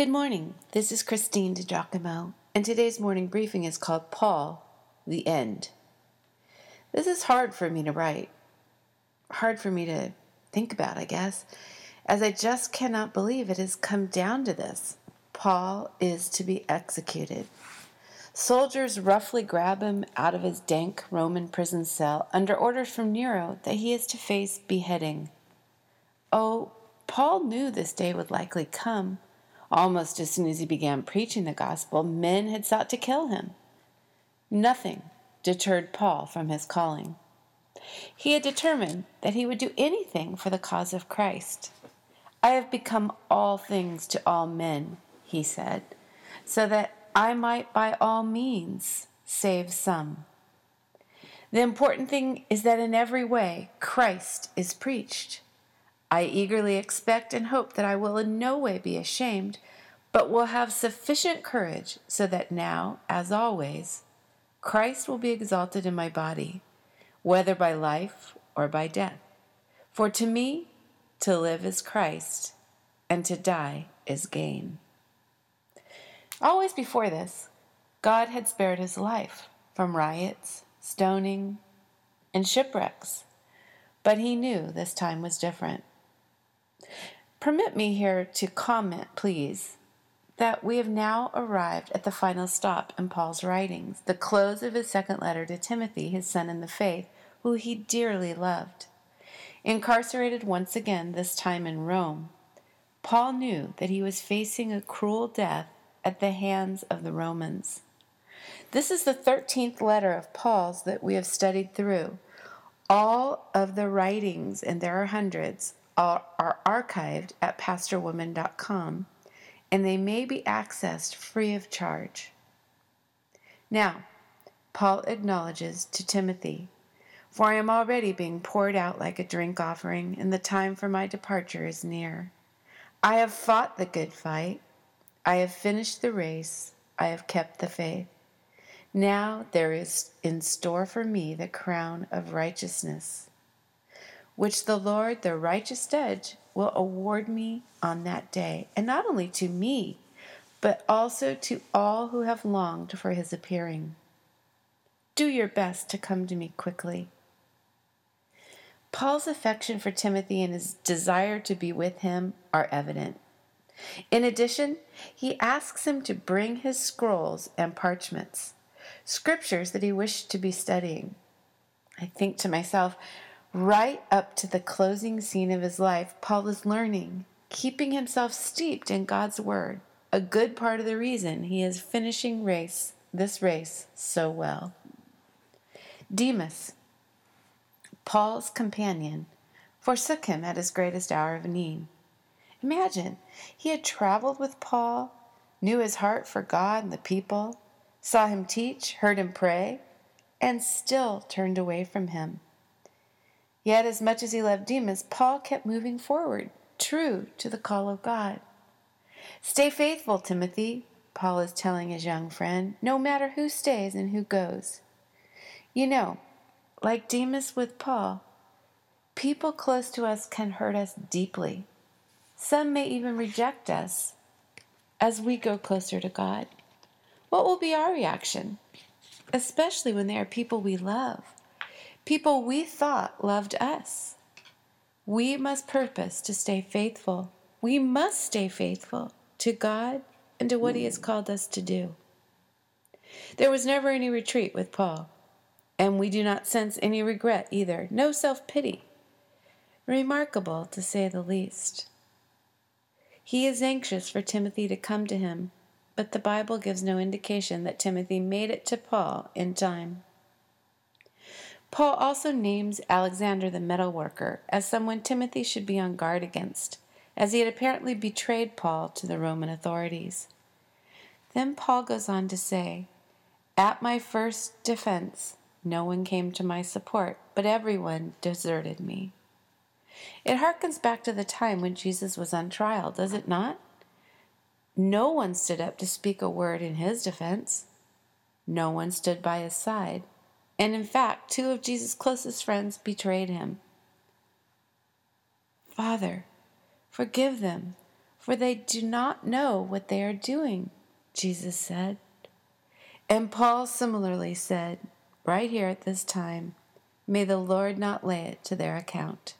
Good morning. This is Christine DiGiacomo, and today's morning briefing is called Paul, the End. This is hard for me to write, hard for me to think about, I guess, as I just cannot believe it has come down to this. Paul is to be executed. Soldiers roughly grab him out of his dank Roman prison cell under orders from Nero that he is to face beheading. Oh, Paul knew this day would likely come. Almost as soon as he began preaching the gospel, men had sought to kill him. Nothing deterred Paul from his calling. He had determined that he would do anything for the cause of Christ. I have become all things to all men, he said, so that I might by all means save some. The important thing is that in every way Christ is preached. I eagerly expect and hope that I will in no way be ashamed, but will have sufficient courage so that now, as always, Christ will be exalted in my body, whether by life or by death. For to me, to live is Christ, and to die is gain. Always before this, God had spared his life from riots, stoning, and shipwrecks, but he knew this time was different. Permit me here to comment, please, that we have now arrived at the final stop in Paul's writings, the close of his second letter to Timothy, his son in the faith, who he dearly loved. Incarcerated once again, this time in Rome, Paul knew that he was facing a cruel death at the hands of the Romans. This is the 13th letter of Paul's that we have studied through. All of the writings, and there are hundreds, are, archived at pastorwoman.com and they may be accessed free of charge. Now, Paul acknowledges to Timothy, For I am already being poured out like a drink offering, and the time for my departure is near. I have fought the good fight, I have finished the race, I have kept the faith. Now there is in store for me the crown of righteousness which the Lord, the righteous judge, will award me on that day, and not only to me, but also to all who have longed for his appearing. Do your best to come to me quickly. Paul's affection for Timothy and his desire to be with him are evident. In addition, he asks him to bring his scrolls and parchments, scriptures that he wished to be studying. I think to myself, Right up to the closing scene of his life, Paul is learning, keeping himself steeped in God's word, a good part of the reason he is finishing race this race so well. Demas, Paul's companion, forsook him at his greatest hour of need. Imagine, he had traveled with Paul, knew his heart for God and the people, saw him teach, heard him pray, and still turned away from him. Yet, as much as he loved Demas, Paul kept moving forward, true to the call of God. Stay faithful, Timothy, Paul is telling his young friend, no matter who stays and who goes. You know, like Demas with Paul, people close to us can hurt us deeply. Some may even reject us as we go closer to God. What will be our reaction? Especially when they are people we love people we thought loved us. We must purpose to stay faithful. We must stay faithful to God and to what He has called us to do. There was never any retreat with Paul, and we do not sense any regret either, no self pity. Remarkable, to say the least. He is anxious for Timothy to come to him, but the Bible gives no indication that Timothy made it to Paul in time. Paul also names Alexander the metal worker as someone Timothy should be on guard against, as he had apparently betrayed Paul to the Roman authorities. Then Paul goes on to say, At my first defense, no one came to my support, but everyone deserted me. It harkens back to the time when Jesus was on trial, does it not? No one stood up to speak a word in his defense. No one stood by his side. And in fact, two of Jesus' closest friends betrayed him. Father, forgive them, for they do not know what they are doing, Jesus said. And Paul similarly said, right here at this time, may the Lord not lay it to their account.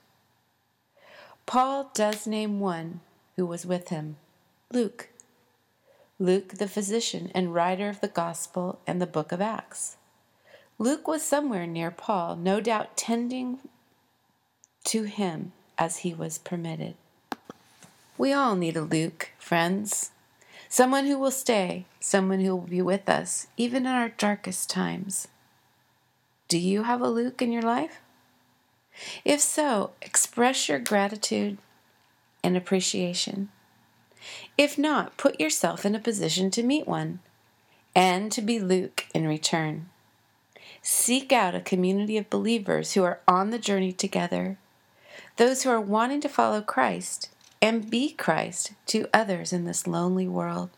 Paul does name one who was with him Luke. Luke, the physician and writer of the Gospel and the book of Acts. Luke was somewhere near Paul, no doubt tending to him as he was permitted. We all need a Luke, friends. Someone who will stay, someone who will be with us, even in our darkest times. Do you have a Luke in your life? If so, express your gratitude and appreciation. If not, put yourself in a position to meet one and to be Luke in return. Seek out a community of believers who are on the journey together, those who are wanting to follow Christ and be Christ to others in this lonely world.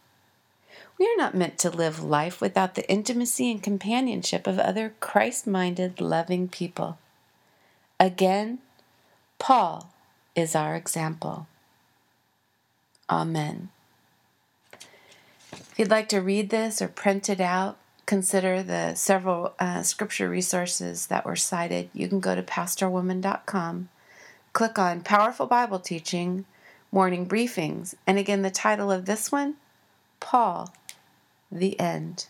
We are not meant to live life without the intimacy and companionship of other Christ minded, loving people. Again, Paul is our example. Amen. If you'd like to read this or print it out, consider the several uh, scripture resources that were cited. You can go to pastorwoman.com, click on Powerful Bible Teaching, Morning Briefings, and again, the title of this one Paul, the End.